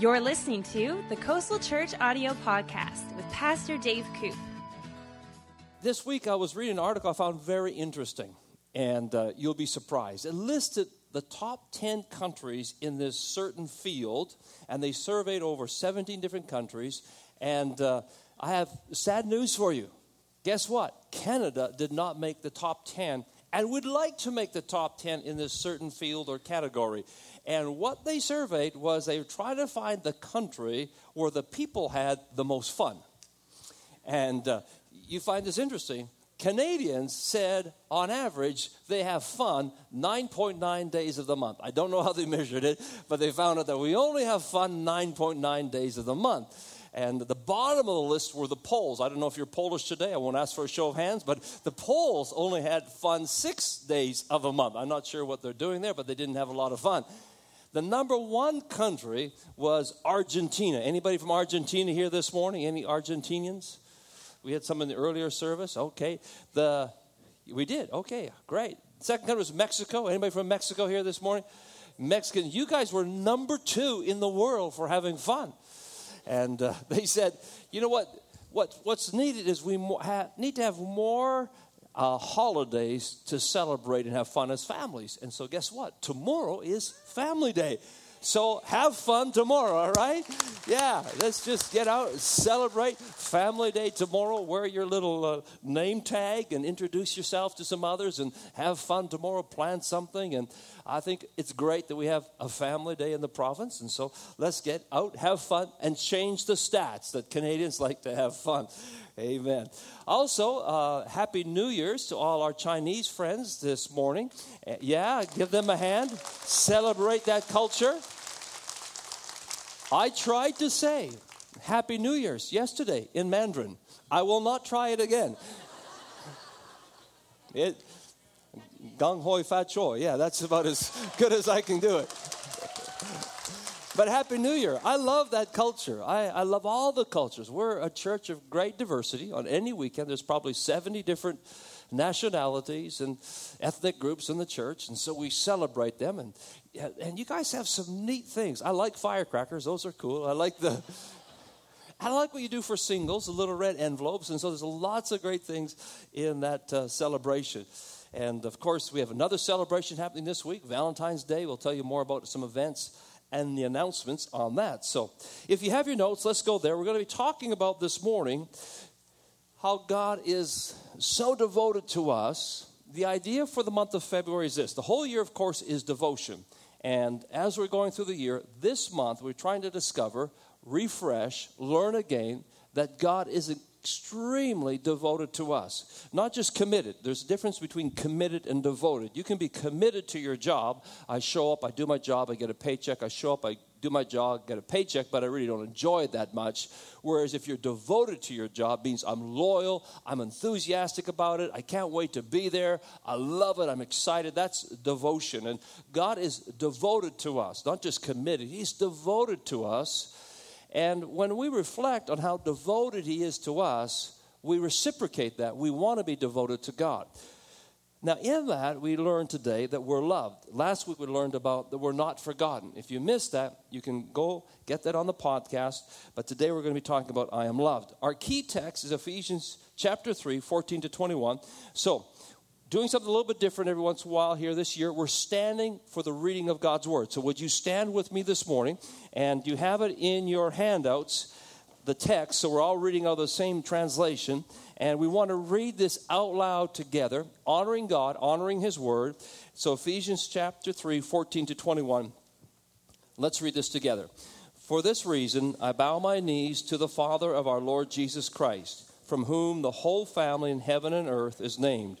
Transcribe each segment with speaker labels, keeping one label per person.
Speaker 1: You're listening to the Coastal Church Audio Podcast with Pastor Dave Koop.
Speaker 2: This week I was reading an article I found very interesting, and uh, you'll be surprised. It listed the top 10 countries in this certain field, and they surveyed over 17 different countries. And uh, I have sad news for you. Guess what? Canada did not make the top 10 and would like to make the top 10 in this certain field or category. And what they surveyed was they tried to find the country where the people had the most fun. And uh, you find this interesting. Canadians said on average they have fun 9.9 days of the month. I don't know how they measured it, but they found out that we only have fun 9.9 days of the month. And the bottom of the list were the Poles. I don't know if you're Polish today. I won't ask for a show of hands, but the Poles only had fun six days of a month. I'm not sure what they're doing there, but they didn't have a lot of fun. The number one country was Argentina. Anybody from Argentina here this morning? Any Argentinians? We had some in the earlier service. Okay. The we did. Okay, great. Second country was Mexico. Anybody from Mexico here this morning? Mexican, you guys were number two in the world for having fun. And uh, they said, you know what? What what's needed is we ha- need to have more uh, holidays to celebrate and have fun as families. And so, guess what? Tomorrow is Family Day. So have fun tomorrow, all right? Yeah, let's just get out, and celebrate Family Day tomorrow. Wear your little uh, name tag and introduce yourself to some others and have fun tomorrow. Plan something. And I think it's great that we have a Family Day in the province. And so let's get out, have fun, and change the stats that Canadians like to have fun. Amen. Also, uh, Happy New Year's to all our Chinese friends this morning. Uh, yeah, give them a hand. Celebrate that culture. I tried to say Happy New Year's yesterday in Mandarin. I will not try it again. It, Gong Hoi Fat Choi. Yeah, that's about as good as I can do it. But Happy New Year. I love that culture. I, I love all the cultures. We're a church of great diversity. On any weekend, there's probably 70 different nationalities and ethnic groups in the church. And so we celebrate them. And, and you guys have some neat things. I like firecrackers, those are cool. I like the. I like what you do for singles, the little red envelopes. And so there's lots of great things in that uh, celebration. And of course, we have another celebration happening this week, Valentine's Day. We'll tell you more about some events and the announcements on that. So, if you have your notes, let's go there. We're going to be talking about this morning how God is so devoted to us. The idea for the month of February is this the whole year, of course, is devotion. And as we're going through the year, this month we're trying to discover, refresh, learn again that God is extremely devoted to us. Not just committed. There's a difference between committed and devoted. You can be committed to your job. I show up, I do my job, I get a paycheck. I show up, I do my job, get a paycheck, but I really don't enjoy it that much. Whereas if you're devoted to your job, means I'm loyal, I'm enthusiastic about it, I can't wait to be there, I love it, I'm excited. That's devotion. And God is devoted to us, not just committed, He's devoted to us. And when we reflect on how devoted He is to us, we reciprocate that. We want to be devoted to God. Now, in that, we learned today that we're loved. Last week, we learned about that we're not forgotten. If you missed that, you can go get that on the podcast. But today, we're going to be talking about I am loved. Our key text is Ephesians chapter 3, 14 to 21. So, doing something a little bit different every once in a while here this year. We're standing for the reading of God's Word. So, would you stand with me this morning? And you have it in your handouts, the text. So, we're all reading out the same translation. And we want to read this out loud together, honoring God, honoring His Word. So, Ephesians chapter 3, 14 to 21. Let's read this together. For this reason, I bow my knees to the Father of our Lord Jesus Christ, from whom the whole family in heaven and earth is named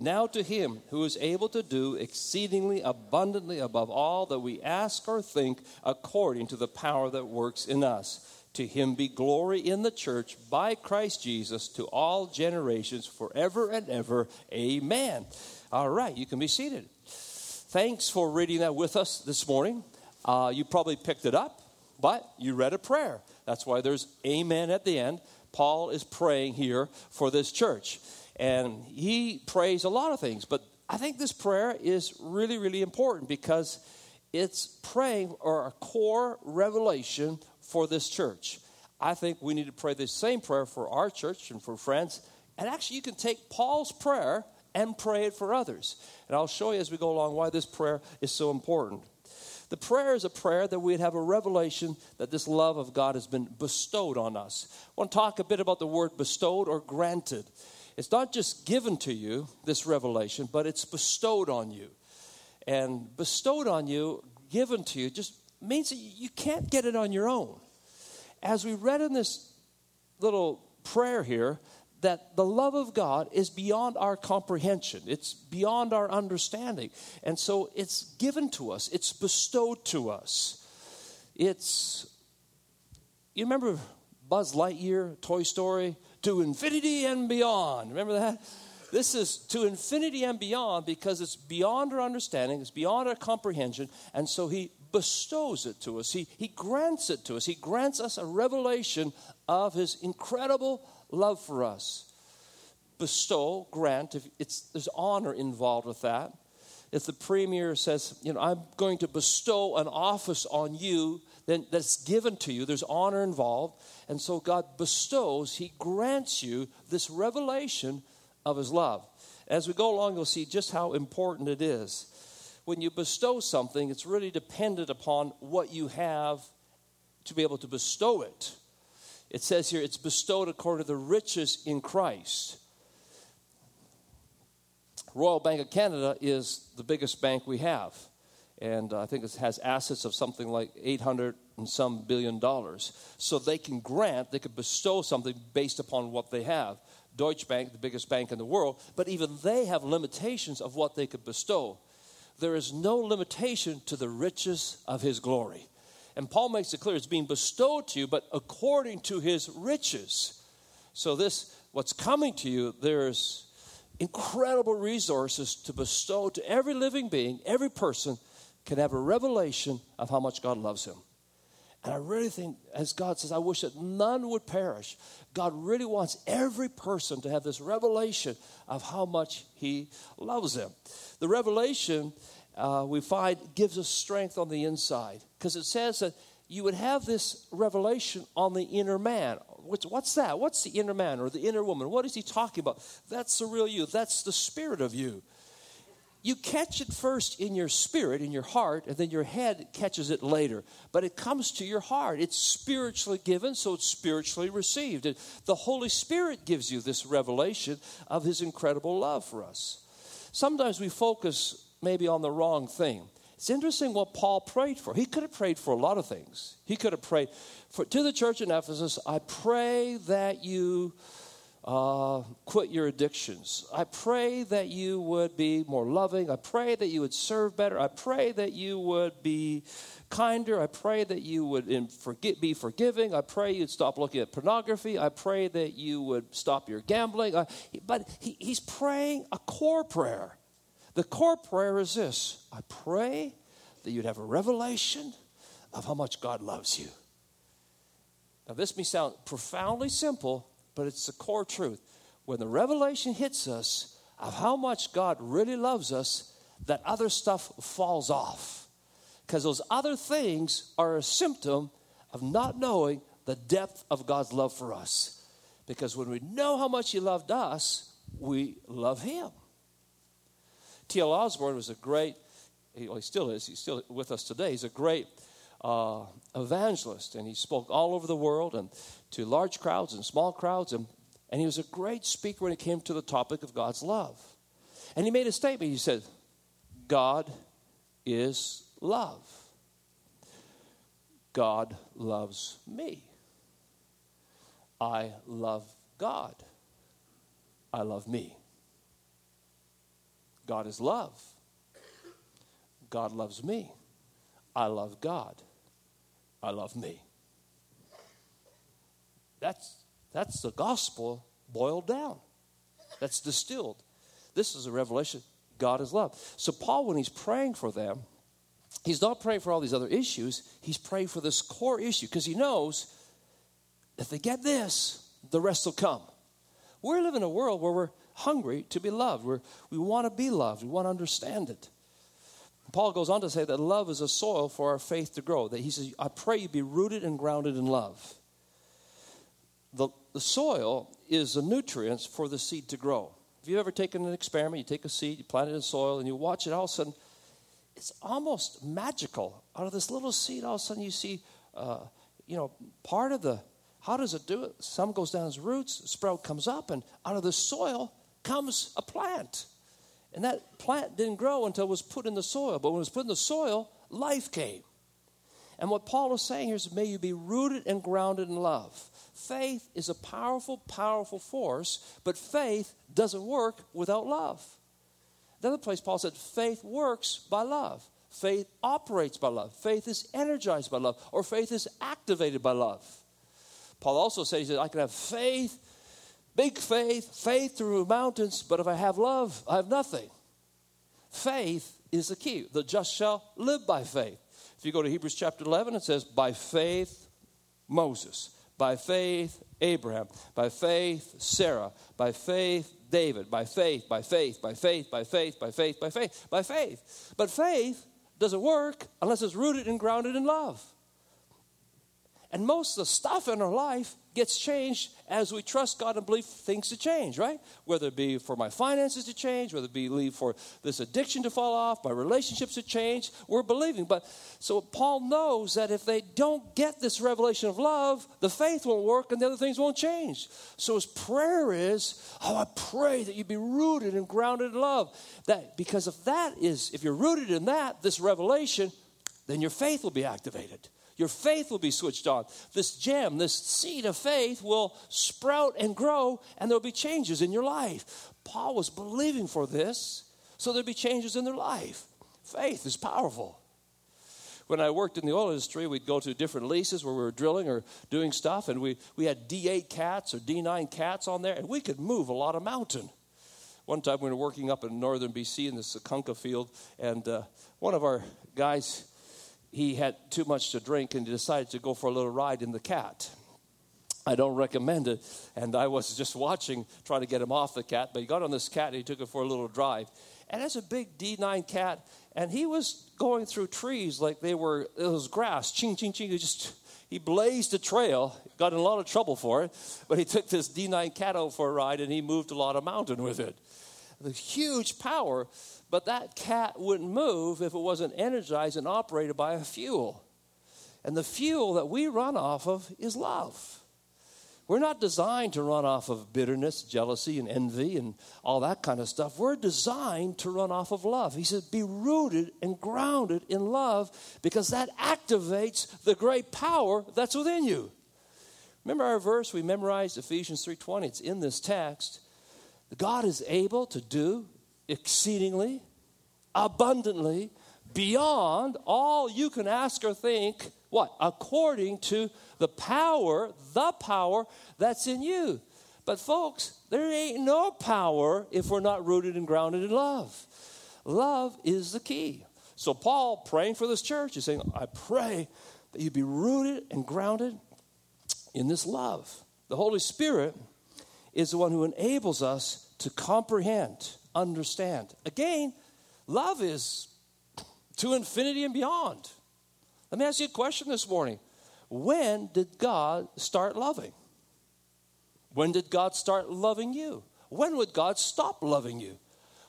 Speaker 2: Now to him who is able to do exceedingly abundantly above all that we ask or think, according to the power that works in us. To him be glory in the church by Christ Jesus to all generations forever and ever. Amen. All right, you can be seated. Thanks for reading that with us this morning. Uh, you probably picked it up, but you read a prayer. That's why there's amen at the end. Paul is praying here for this church. And he prays a lot of things, but I think this prayer is really, really important because it's praying or a core revelation for this church. I think we need to pray the same prayer for our church and for friends. And actually, you can take Paul's prayer and pray it for others. And I'll show you as we go along why this prayer is so important. The prayer is a prayer that we'd have a revelation that this love of God has been bestowed on us. I want to talk a bit about the word bestowed or granted. It's not just given to you, this revelation, but it's bestowed on you. And bestowed on you, given to you, just means that you can't get it on your own. As we read in this little prayer here, that the love of God is beyond our comprehension, it's beyond our understanding. And so it's given to us, it's bestowed to us. It's, you remember Buzz Lightyear, Toy Story? To infinity and beyond. Remember that? This is to infinity and beyond because it's beyond our understanding, it's beyond our comprehension, and so He bestows it to us. He, he grants it to us. He grants us a revelation of His incredible love for us. Bestow, grant, if it's, there's honor involved with that. If the premier says, you know, I'm going to bestow an office on you, then that's given to you, there's honor involved. And so God bestows, He grants you this revelation of His love. As we go along, you'll see just how important it is. When you bestow something, it's really dependent upon what you have to be able to bestow it. It says here it's bestowed according to the riches in Christ. Royal Bank of Canada is the biggest bank we have. And uh, I think it has assets of something like 800 and some billion dollars. So they can grant, they could bestow something based upon what they have. Deutsche Bank, the biggest bank in the world, but even they have limitations of what they could bestow. There is no limitation to the riches of his glory. And Paul makes it clear it's being bestowed to you, but according to his riches. So, this, what's coming to you, there's incredible resources to bestow to every living being, every person can have a revelation of how much God loves him. And I really think, as God says, I wish that none would perish. God really wants every person to have this revelation of how much He loves them. The revelation uh, we find gives us strength on the inside because it says that you would have this revelation on the inner man. What's that? What's the inner man or the inner woman? What is he talking about? That's the real you. That's the spirit of you you catch it first in your spirit, in your heart, and then your head catches it later. But it comes to your heart. It's spiritually given, so it's spiritually received. And the Holy Spirit gives you this revelation of His incredible love for us. Sometimes we focus maybe on the wrong thing. It's interesting what Paul prayed for. He could have prayed for a lot of things. He could have prayed for to the church in Ephesus, I pray that you uh, quit your addictions. I pray that you would be more loving. I pray that you would serve better. I pray that you would be kinder. I pray that you would be forgiving. I pray you'd stop looking at pornography. I pray that you would stop your gambling. I, but he, he's praying a core prayer. The core prayer is this I pray that you'd have a revelation of how much God loves you. Now, this may sound profoundly simple, but it's the core truth. When the revelation hits us of how much God really loves us, that other stuff falls off. Because those other things are a symptom of not knowing the depth of God's love for us. Because when we know how much He loved us, we love Him. T.L. Osborn was a great, well, he still is, he's still with us today. He's a great uh, evangelist, and he spoke all over the world and to large crowds and small crowds. And, and he was a great speaker when it came to the topic of God's love. And he made a statement. He said, God is love. God loves me. I love God. I love me. God is love. God loves me. I love God. I love me. That's, that's the gospel boiled down, that's distilled. This is a revelation God is love. So, Paul, when he's praying for them, he's not praying for all these other issues, he's praying for this core issue because he knows if they get this, the rest will come. We live in a world where we're hungry to be loved. We're, we want to be loved. We want to understand it. Paul goes on to say that love is a soil for our faith to grow. That he says, I pray you be rooted and grounded in love. The, the soil is the nutrients for the seed to grow. Have you ever taken an experiment? You take a seed, you plant it in soil, and you watch it, all of a sudden, it's almost magical. Out of this little seed, all of a sudden, you see, uh, you know, part of the how does it do it? Some goes down as roots, sprout comes up, and out of the soil comes a plant. And that plant didn't grow until it was put in the soil. But when it was put in the soil, life came. And what Paul is saying here is may you be rooted and grounded in love. Faith is a powerful, powerful force, but faith doesn't work without love. The other place, Paul said, faith works by love. Faith operates by love. Faith is energized by love, or faith is activated by love. Paul also says that I can have faith, big faith, faith to remove mountains, but if I have love, I have nothing. Faith is the key. The just shall live by faith. If you go to Hebrews chapter 11, it says, By faith, Moses. By faith, Abraham. By faith, Sarah. By faith, David. By faith, by faith, by faith, by faith, by faith, by faith, by faith. But faith doesn't work unless it's rooted and grounded in love. And most of the stuff in our life gets changed as we trust God and believe things to change, right? Whether it be for my finances to change, whether it be for this addiction to fall off, my relationships to change, we're believing. But so Paul knows that if they don't get this revelation of love, the faith won't work and the other things won't change. So his prayer is, oh, I pray that you be rooted and grounded in love. That because if that is, if you're rooted in that, this revelation, then your faith will be activated. Your faith will be switched on. This gem, this seed of faith will sprout and grow, and there'll be changes in your life. Paul was believing for this, so there'll be changes in their life. Faith is powerful. When I worked in the oil industry, we'd go to different leases where we were drilling or doing stuff, and we, we had D8 cats or D9 cats on there, and we could move a lot of mountain. One time we were working up in northern BC in the Sukunka field, and uh, one of our guys, he had too much to drink and he decided to go for a little ride in the cat. I don't recommend it. And I was just watching, trying to get him off the cat, but he got on this cat and he took it for a little drive. And it's a big D9 cat, and he was going through trees like they were, it was grass, ching, ching, ching. He just, he blazed a trail, got in a lot of trouble for it, but he took this D9 cat out for a ride and he moved a lot of mountain with it. The huge power but that cat wouldn't move if it wasn't energized and operated by a fuel. And the fuel that we run off of is love. We're not designed to run off of bitterness, jealousy, and envy and all that kind of stuff. We're designed to run off of love. He says, be rooted and grounded in love because that activates the great power that's within you. Remember our verse we memorized Ephesians 3:20. It's in this text. God is able to do exceedingly, abundantly, beyond all you can ask or think. What? According to the power, the power that's in you. But, folks, there ain't no power if we're not rooted and grounded in love. Love is the key. So, Paul, praying for this church, is saying, I pray that you be rooted and grounded in this love. The Holy Spirit is the one who enables us to comprehend understand. Again, love is to infinity and beyond. Let me ask you a question this morning. When did God start loving? When did God start loving you? When would God stop loving you?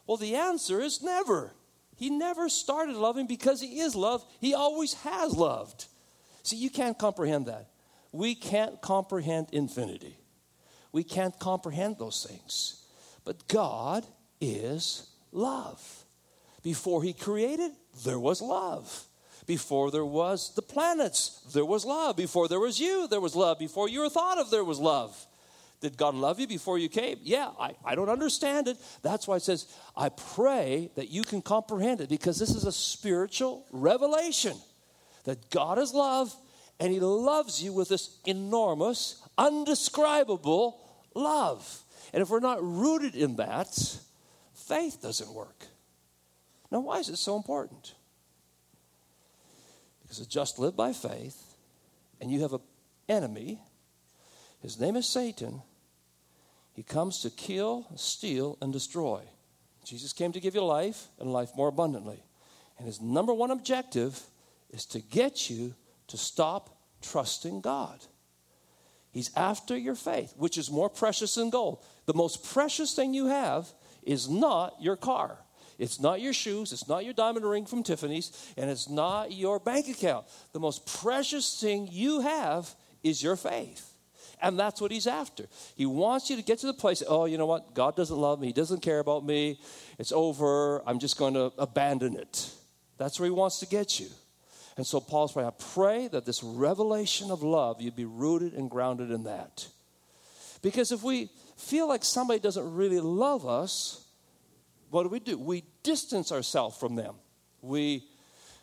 Speaker 2: Well, the answer is never. He never started loving because He is love. He always has loved. See, you can't comprehend that. We can't comprehend infinity. We can't comprehend those things. But God is love. Before he created, there was love. Before there was the planets, there was love. Before there was you, there was love. Before you were thought of, there was love. Did God love you before you came? Yeah, I, I don't understand it. That's why it says, I pray that you can comprehend it because this is a spiritual revelation that God is love And He loves you with this enormous, undescribable love. And if we're not rooted in that, faith doesn't work. Now, why is it so important? Because it's just live by faith, and you have an enemy. His name is Satan. He comes to kill, steal, and destroy. Jesus came to give you life and life more abundantly. And his number one objective is to get you to stop trusting God. He's after your faith, which is more precious than gold. The most precious thing you have is not your car. It's not your shoes, it's not your diamond ring from Tiffany's, and it's not your bank account. The most precious thing you have is your faith. And that's what he's after. He wants you to get to the place, oh, you know what? God doesn't love me. He doesn't care about me. It's over. I'm just going to abandon it. That's where he wants to get you. And so Paul's praying, I pray that this revelation of love, you'd be rooted and grounded in that. Because if we feel like somebody doesn't really love us, what do we do? We distance ourselves from them. We,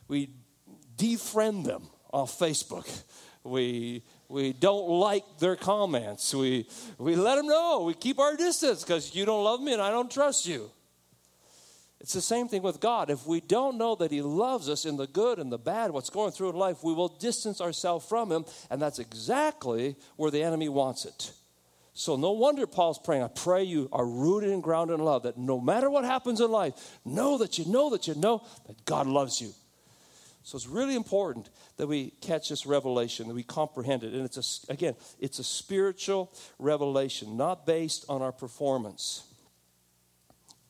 Speaker 2: we defriend them off Facebook. We, we don't like their comments. We, we let them know. We keep our distance because you don't love me and I don't trust you. It's the same thing with God. If we don't know that He loves us in the good and the bad, what's going through in life, we will distance ourselves from Him, and that's exactly where the enemy wants it. So, no wonder Paul's praying, I pray you are rooted and grounded in love, that no matter what happens in life, know that you know that you know that God loves you. So, it's really important that we catch this revelation, that we comprehend it. And it's, a, again, it's a spiritual revelation, not based on our performance.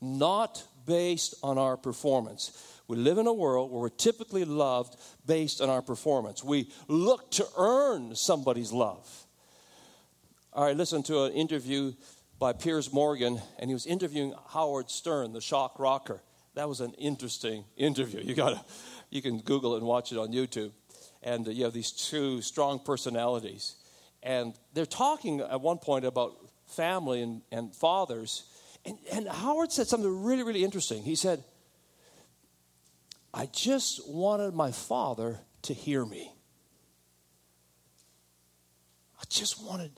Speaker 2: Not based on our performance. We live in a world where we're typically loved based on our performance. We look to earn somebody's love. All right, listen to an interview by Piers Morgan, and he was interviewing Howard Stern, the shock rocker. That was an interesting interview. You got to, you can Google it and watch it on YouTube. And uh, you have these two strong personalities, and they're talking at one point about family and, and fathers and, and Howard said something really, really interesting. He said, I just wanted my father to hear me. I just wanted,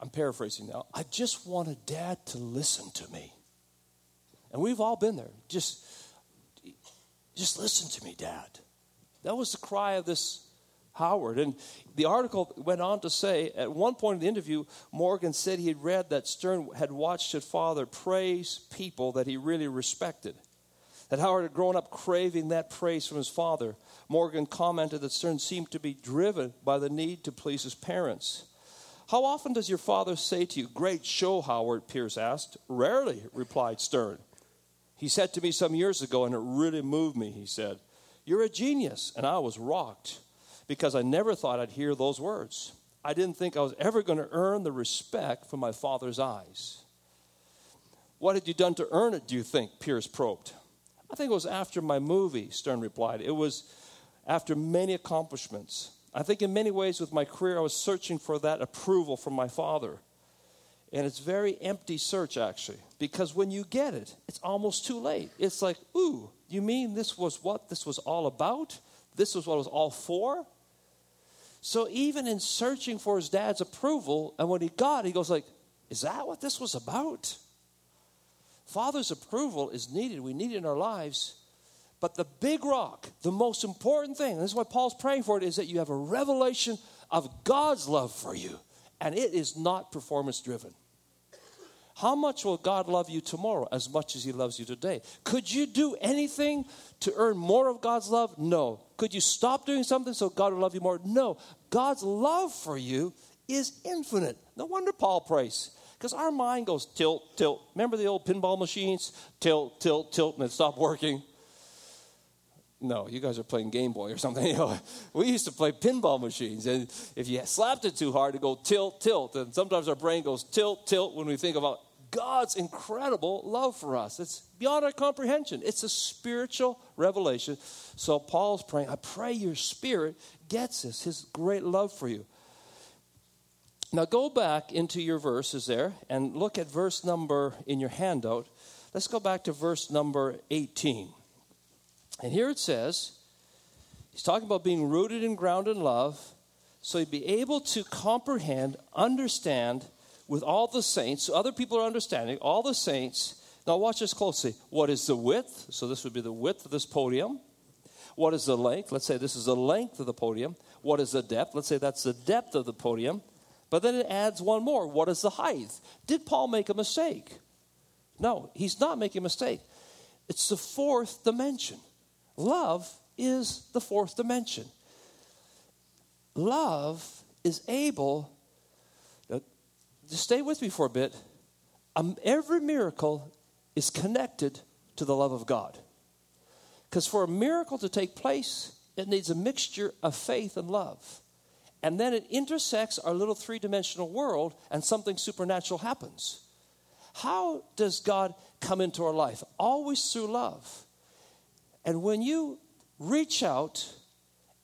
Speaker 2: I'm paraphrasing now, I just wanted dad to listen to me. And we've all been there. Just, just listen to me, dad. That was the cry of this Howard. And the article went on to say at one point in the interview, Morgan said he had read that Stern had watched his father praise people that he really respected. That Howard had grown up craving that praise from his father. Morgan commented that Stern seemed to be driven by the need to please his parents. How often does your father say to you, Great show, Howard? Piers asked. Rarely, replied Stern. He said to me some years ago, and it really moved me, he said, You're a genius. And I was rocked because I never thought I'd hear those words. I didn't think I was ever going to earn the respect from my father's eyes. What had you done to earn it, do you think? Piers probed. I think it was after my movie, Stern replied. It was after many accomplishments. I think in many ways with my career, I was searching for that approval from my father. And it's very empty search, actually, because when you get it, it's almost too late. It's like, ooh, you mean this was what this was all about? This was what it was all for? So even in searching for his dad's approval, and when he got he goes like, is that what this was about? Father's approval is needed. We need it in our lives. But the big rock, the most important thing, this is why Paul's praying for it, is that you have a revelation of God's love for you. And it is not performance driven. How much will God love you tomorrow as much as He loves you today? Could you do anything to earn more of God's love? No. Could you stop doing something so God will love you more? No. God's love for you is infinite. No wonder Paul prays. Because our mind goes tilt, tilt. Remember the old pinball machines? Tilt, tilt, tilt, and it stopped working. No, you guys are playing Game Boy or something. We used to play pinball machines, and if you slapped it too hard, it go tilt, tilt. And sometimes our brain goes tilt, tilt when we think about God's incredible love for us. It's beyond our comprehension. It's a spiritual revelation. So Paul's praying, I pray your spirit gets this, his great love for you. Now go back into your verses there and look at verse number in your handout. Let's go back to verse number 18. And here it says, he's talking about being rooted and grounded in love. So he'd be able to comprehend, understand with all the saints. So other people are understanding, all the saints. Now, watch this closely. What is the width? So, this would be the width of this podium. What is the length? Let's say this is the length of the podium. What is the depth? Let's say that's the depth of the podium. But then it adds one more. What is the height? Did Paul make a mistake? No, he's not making a mistake. It's the fourth dimension. Love is the fourth dimension love is able, just stay with me for a bit. Um, every miracle is connected to the love of God. Because for a miracle to take place, it needs a mixture of faith and love. And then it intersects our little three dimensional world, and something supernatural happens. How does God come into our life? Always through love. And when you reach out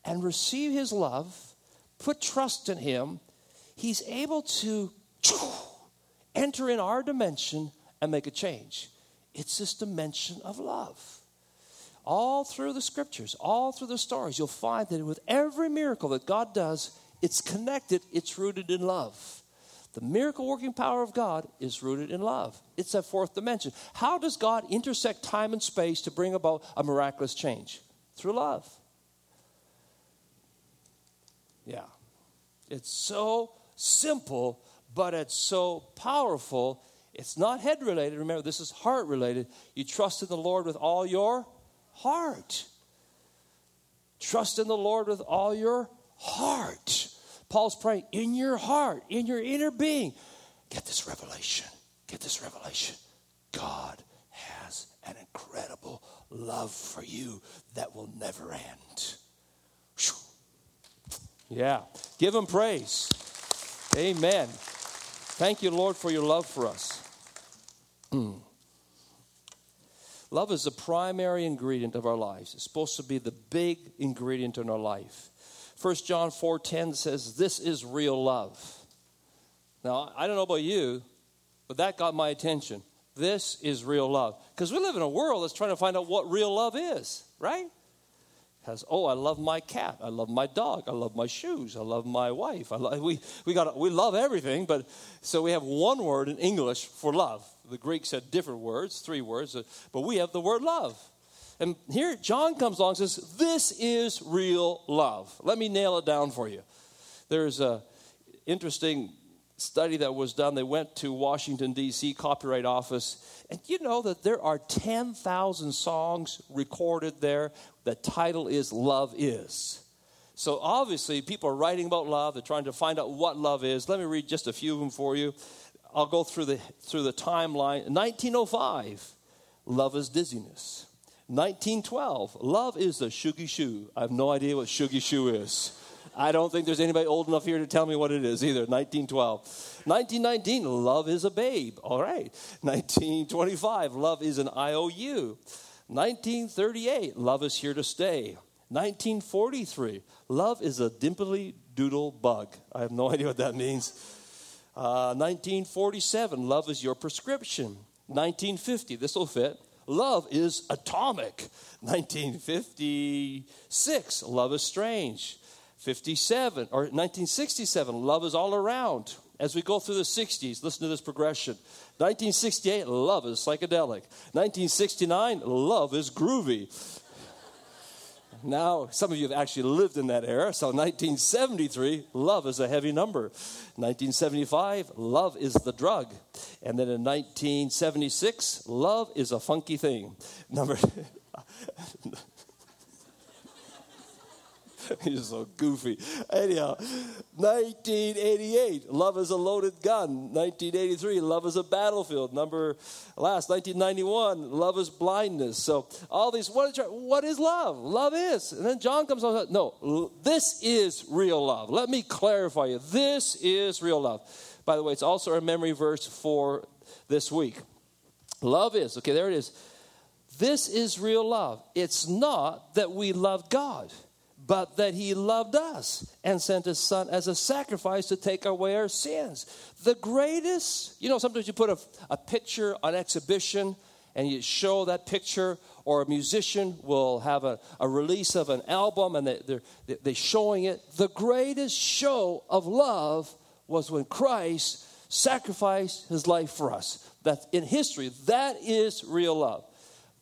Speaker 2: and receive His love, put trust in Him, He's able to enter in our dimension and make a change. It's this dimension of love. All through the scriptures, all through the stories, you'll find that with every miracle that God does, it's connected, it's rooted in love. The miracle working power of God is rooted in love. It's that fourth dimension. How does God intersect time and space to bring about a miraculous change? Through love. Yeah. It's so simple, but it's so powerful. It's not head related. Remember, this is heart related. You trust in the Lord with all your heart. Trust in the Lord with all your heart. Paul's praying in your heart, in your inner being. Get this revelation. Get this revelation. God has an incredible love for you that will never end. Whew. Yeah. Give him praise. Amen. Thank you, Lord, for your love for us. Mm. Love is the primary ingredient of our lives. It's supposed to be the big ingredient in our life. 1 John 4:10 says, "This is real love." Now, I don't know about you, but that got my attention. This is real love. Because we live in a world that's trying to find out what real love is, right? Has oh i love my cat. I love my dog. I love my shoes. I love my wife. I love, we, we, got, we love everything but so we have one word in english for love. The greeks had different words three words but we have the word love. And here john comes along and says this is real love. Let me nail it down for you. There's a interesting study that was done they went to washington d.c copyright office and you know that there are 10,000 songs recorded there. The title is Love Is. So obviously, people are writing about love. They're trying to find out what love is. Let me read just a few of them for you. I'll go through the, through the timeline. 1905, love is dizziness. 1912, love is the shoogie shoe. I have no idea what shoogie shoe is. I don't think there's anybody old enough here to tell me what it is either. 1912. 1919, love is a babe. All right. 1925, love is an IOU. 1938, love is here to stay. 1943, love is a dimply doodle bug. I have no idea what that means. Uh, 1947, love is your prescription. 1950, this will fit. Love is atomic. 1956, love is strange. 57 or 1967, love is all around. As we go through the 60s, listen to this progression. 1968, love is psychedelic. 1969, love is groovy. Now, some of you have actually lived in that era. So, 1973, love is a heavy number. 1975, love is the drug. And then in 1976, love is a funky thing. Number. He's so goofy. Anyhow, 1988, love is a loaded gun. 1983, love is a battlefield. Number last, 1991, love is blindness. So all these, what is, what is love? Love is. And then John comes on, no, this is real love. Let me clarify you. This is real love. By the way, it's also our memory verse for this week. Love is, okay, there it is. This is real love. It's not that we love God but that he loved us and sent his son as a sacrifice to take away our sins. The greatest, you know, sometimes you put a, a picture on exhibition and you show that picture, or a musician will have a, a release of an album and they, they're, they're showing it. The greatest show of love was when Christ sacrificed his life for us. That in history, that is real love.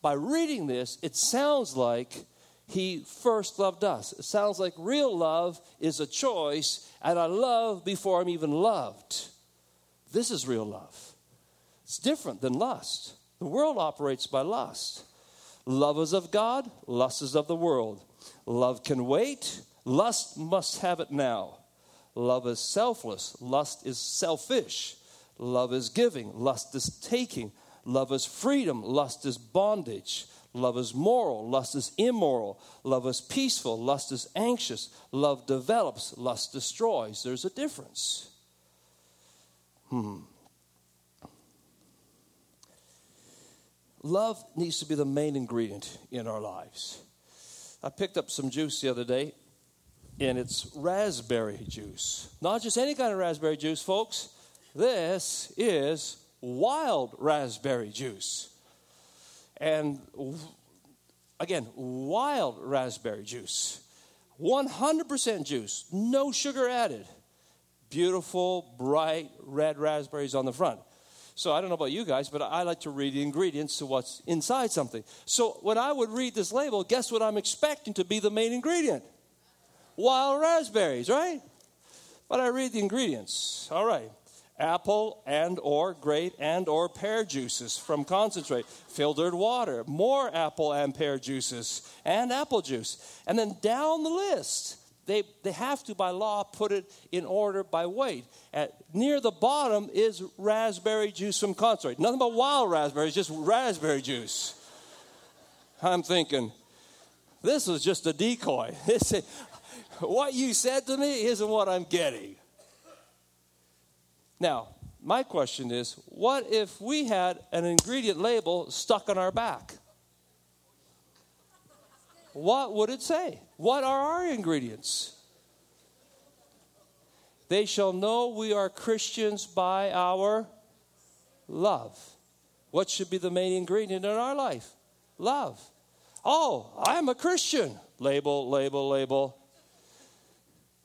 Speaker 2: By reading this, it sounds like he first loved us. It sounds like real love is a choice, and I love before I'm even loved. This is real love. It's different than lust. The world operates by lust. Love is of God, lust is of the world. Love can wait, lust must have it now. Love is selfless, lust is selfish. Love is giving, lust is taking. Love is freedom, lust is bondage. Love is moral, lust is immoral. Love is peaceful, lust is anxious. Love develops, lust destroys. There's a difference. Hmm. Love needs to be the main ingredient in our lives. I picked up some juice the other day, and it's raspberry juice. Not just any kind of raspberry juice, folks. This is wild raspberry juice. And again, wild raspberry juice. 100% juice, no sugar added. Beautiful, bright red raspberries on the front. So I don't know about you guys, but I like to read the ingredients to what's inside something. So when I would read this label, guess what I'm expecting to be the main ingredient? Wild raspberries, right? But I read the ingredients. All right. Apple and or grape and or pear juices from concentrate, filtered water, more apple and pear juices, and apple juice. And then down the list, they, they have to, by law, put it in order by weight. At, near the bottom is raspberry juice from concentrate. Nothing but wild raspberries, just raspberry juice. I'm thinking, this was just a decoy. This, what you said to me isn't what I'm getting. Now, my question is what if we had an ingredient label stuck on our back? what would it say? What are our ingredients? They shall know we are Christians by our love. What should be the main ingredient in our life? Love. Oh, I'm a Christian. Label, label, label.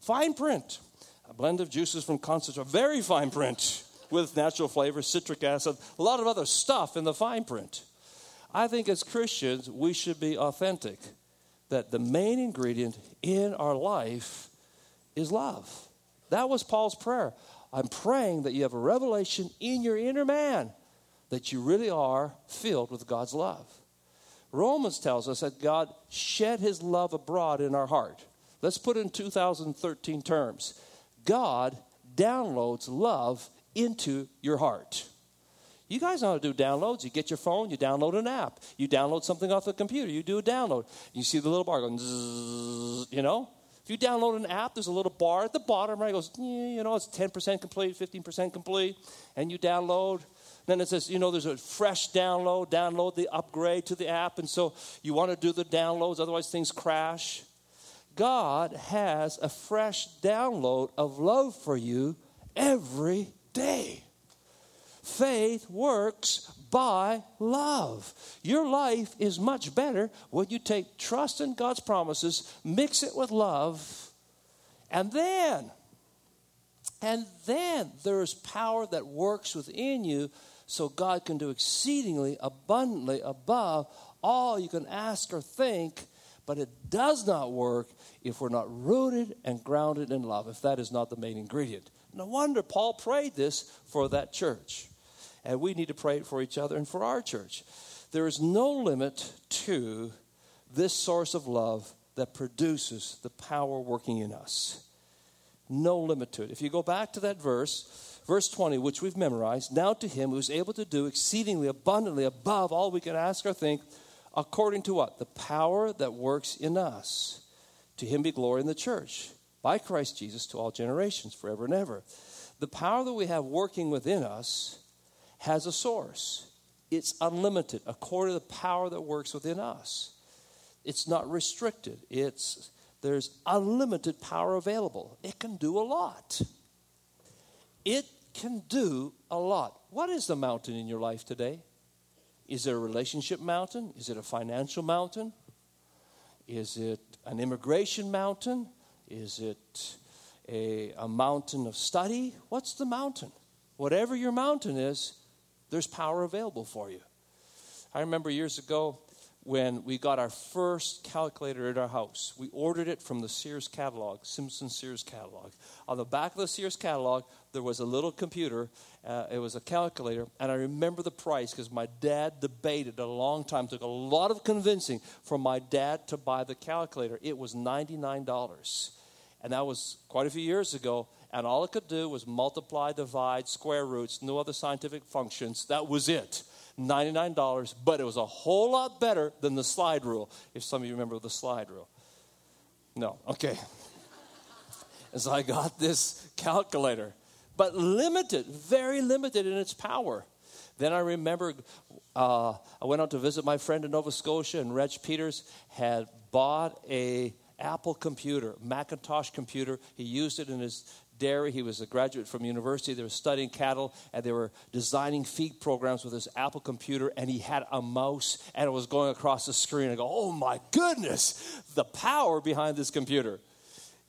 Speaker 2: Fine print. A blend of juices from concentrate, very fine print with natural flavor, citric acid, a lot of other stuff in the fine print. I think as Christians, we should be authentic that the main ingredient in our life is love. That was Paul's prayer. I'm praying that you have a revelation in your inner man that you really are filled with God's love. Romans tells us that God shed his love abroad in our heart. Let's put in 2013 terms. God downloads love into your heart. You guys know how to do downloads. You get your phone, you download an app. You download something off the computer, you do a download. You see the little bar going, zzz, you know? If you download an app, there's a little bar at the bottom, right? It goes, you know, it's 10% complete, 15% complete, and you download. Then it says, you know, there's a fresh download, download the upgrade to the app, and so you want to do the downloads, otherwise things crash. God has a fresh download of love for you every day. Faith works by love. Your life is much better when you take trust in God's promises, mix it with love, and then, and then there is power that works within you so God can do exceedingly abundantly above all you can ask or think. But it does not work if we're not rooted and grounded in love, if that is not the main ingredient. No wonder Paul prayed this for that church and we need to pray it for each other and for our church. There is no limit to this source of love that produces the power working in us. No limit to it. If you go back to that verse, verse 20, which we've memorized, now to him who is able to do exceedingly abundantly above all we can ask or think, according to what? The power that works in us. To him be glory in the church by Christ Jesus to all generations, forever and ever. The power that we have working within us has a source. It's unlimited according to the power that works within us. It's not restricted. It's there's unlimited power available. It can do a lot. It can do a lot. What is the mountain in your life today? Is it a relationship mountain? Is it a financial mountain? Is it an immigration mountain? Is it a, a mountain of study? What's the mountain? Whatever your mountain is, there's power available for you. I remember years ago when we got our first calculator at our house. We ordered it from the Sears catalog, Simpson Sears catalog. On the back of the Sears catalog, there was a little computer. Uh, it was a calculator, and I remember the price because my dad debated a long time. Took a lot of convincing for my dad to buy the calculator. It was $99. And that was quite a few years ago. And all it could do was multiply, divide, square roots, no other scientific functions. That was it. $99, but it was a whole lot better than the slide rule, if some of you remember the slide rule. No, okay. so I got this calculator, but limited, very limited in its power. Then I remember uh, I went out to visit my friend in Nova Scotia, and Reg Peters had bought a Apple computer, Macintosh computer. He used it in his dairy. He was a graduate from university. They were studying cattle and they were designing feed programs with his Apple computer. And he had a mouse and it was going across the screen. I go, oh my goodness, the power behind this computer.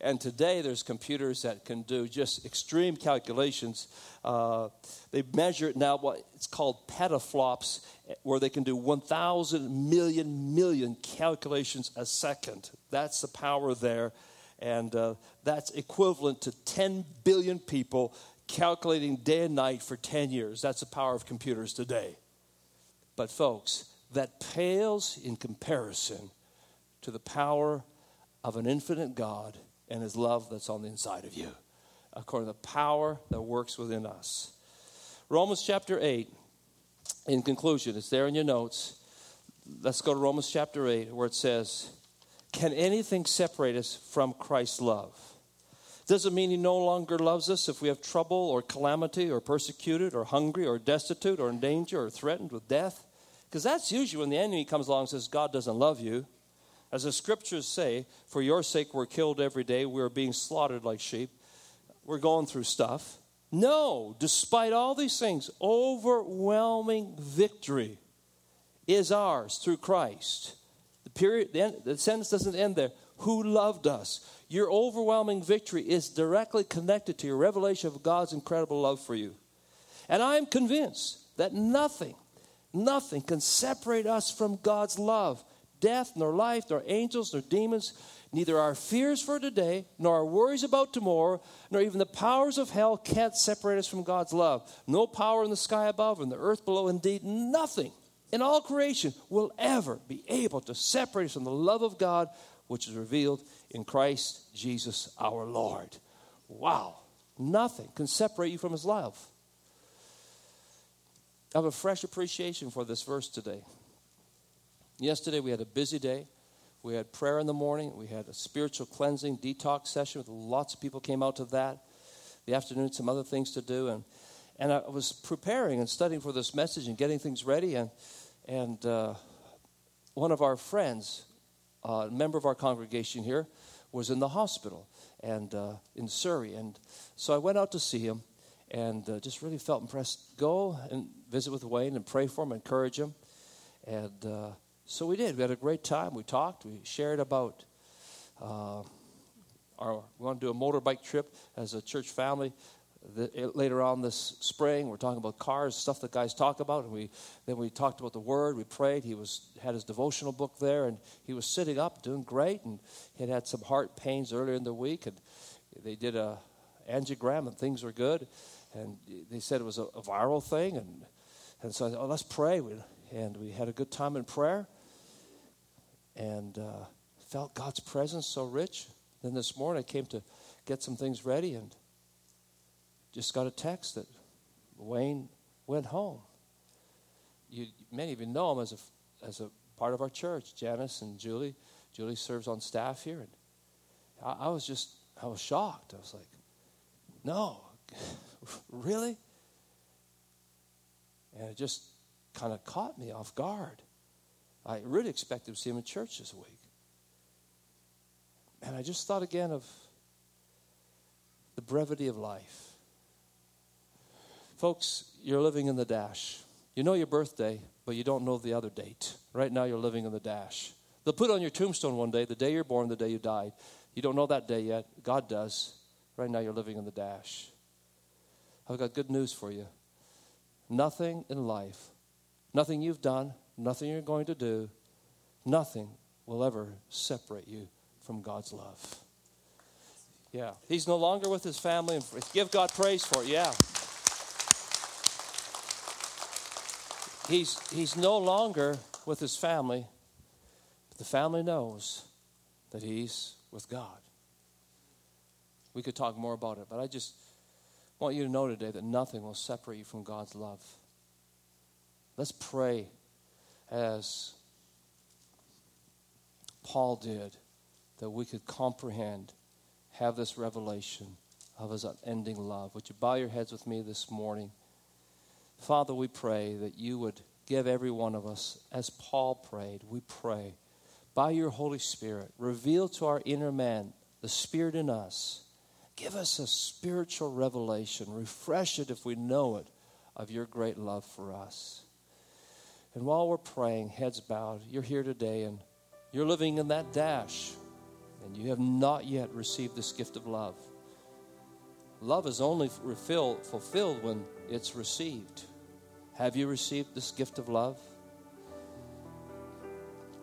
Speaker 2: And today there's computers that can do just extreme calculations. Uh, they measure it now, what it's called petaflops, where they can do 1,000 million million calculations a second. That's the power there. And uh, that's equivalent to 10 billion people calculating day and night for 10 years. That's the power of computers today. But, folks, that pales in comparison to the power of an infinite God and his love that's on the inside of you, according to the power that works within us. Romans chapter 8, in conclusion, it's there in your notes. Let's go to Romans chapter 8, where it says, can anything separate us from Christ's love? Doesn't mean he no longer loves us if we have trouble or calamity or persecuted or hungry or destitute or in danger or threatened with death. Because that's usually when the enemy comes along and says, God doesn't love you. As the scriptures say, for your sake we're killed every day, we're being slaughtered like sheep, we're going through stuff. No, despite all these things, overwhelming victory is ours through Christ period, the, end, the sentence doesn't end there. Who loved us? Your overwhelming victory is directly connected to your revelation of God's incredible love for you. And I am convinced that nothing, nothing can separate us from God's love. Death, nor life, nor angels, nor demons, neither our fears for today, nor our worries about tomorrow, nor even the powers of hell can't separate us from God's love. No power in the sky above and the earth below, indeed, nothing in all creation will ever be able to separate us from the love of God which is revealed in Christ Jesus our Lord. Wow. Nothing can separate you from his love. I have a fresh appreciation for this verse today. Yesterday we had a busy day. We had prayer in the morning. We had a spiritual cleansing detox session with lots of people came out to that. The afternoon, some other things to do. And and I was preparing and studying for this message and getting things ready. And, and uh, one of our friends, a uh, member of our congregation here, was in the hospital and uh, in Surrey. And so I went out to see him and uh, just really felt impressed. Go and visit with Wayne and pray for him, encourage him. And uh, so we did. We had a great time. We talked. We shared about uh, our, we want to do a motorbike trip as a church family the, later on this spring, we're talking about cars, stuff that guys talk about, and we then we talked about the Word. We prayed. He was had his devotional book there, and he was sitting up, doing great, and he had had some heart pains earlier in the week, and they did a angiogram, and things were good, and they said it was a, a viral thing, and and so I said, oh, let's pray, we, and we had a good time in prayer, and uh, felt God's presence so rich. Then this morning I came to get some things ready, and just got a text that Wayne went home. You, many of you know him as a, as a part of our church. Janice and Julie. Julie serves on staff here. And I, I was just, I was shocked. I was like, no, really? And it just kind of caught me off guard. I really expected to see him in church this week. And I just thought again of the brevity of life. Folks, you're living in the dash. You know your birthday, but you don't know the other date. Right now, you're living in the dash. They'll put on your tombstone one day, the day you're born, the day you died. You don't know that day yet. God does. Right now, you're living in the dash. I've got good news for you. Nothing in life, nothing you've done, nothing you're going to do, nothing will ever separate you from God's love. Yeah. He's no longer with his family. And give God praise for it. Yeah. He's, he's no longer with his family, but the family knows that he's with God. We could talk more about it, but I just want you to know today that nothing will separate you from God's love. Let's pray as Paul did that we could comprehend, have this revelation of his unending love. Would you bow your heads with me this morning? Father, we pray that you would give every one of us, as Paul prayed, we pray, by your Holy Spirit, reveal to our inner man the Spirit in us. Give us a spiritual revelation. Refresh it if we know it of your great love for us. And while we're praying, heads bowed, you're here today and you're living in that dash and you have not yet received this gift of love. Love is only fulfilled when it's received. Have you received this gift of love?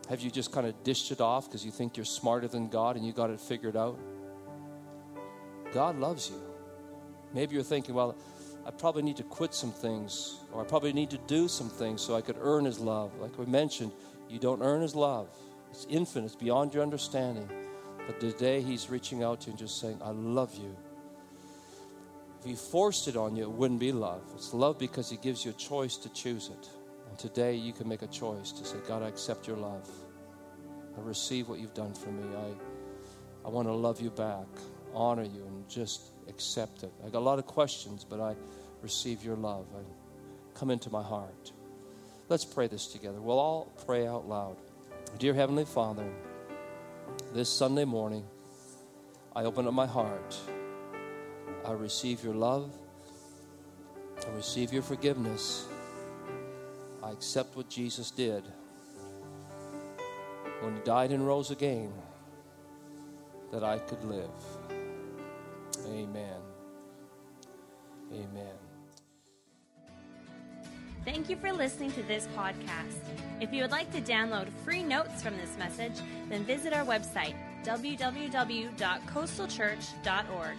Speaker 2: Have you just kind of dished it off because you think you're smarter than God and you got it figured out? God loves you. Maybe you're thinking, well, I probably need to quit some things, or I probably need to do some things so I could earn His love. Like we mentioned, you don't earn His love, it's infinite, it's beyond your understanding. But today He's reaching out to you and just saying, I love you. If He forced it on you, it wouldn't be love. It's love because He gives you a choice to choose it. And today you can make a choice to say, God, I accept your love. I receive what you've done for me. I, I want to love you back, honor you, and just accept it. I got a lot of questions, but I receive your love. I come into my heart. Let's pray this together. We'll all pray out loud. Dear Heavenly Father, this Sunday morning, I open up my heart. I receive your love. I receive your forgiveness. I accept what Jesus did when he died and rose again that I could live. Amen. Amen.
Speaker 1: Thank you for listening to this podcast. If you would like to download free notes from this message, then visit our website, www.coastalchurch.org.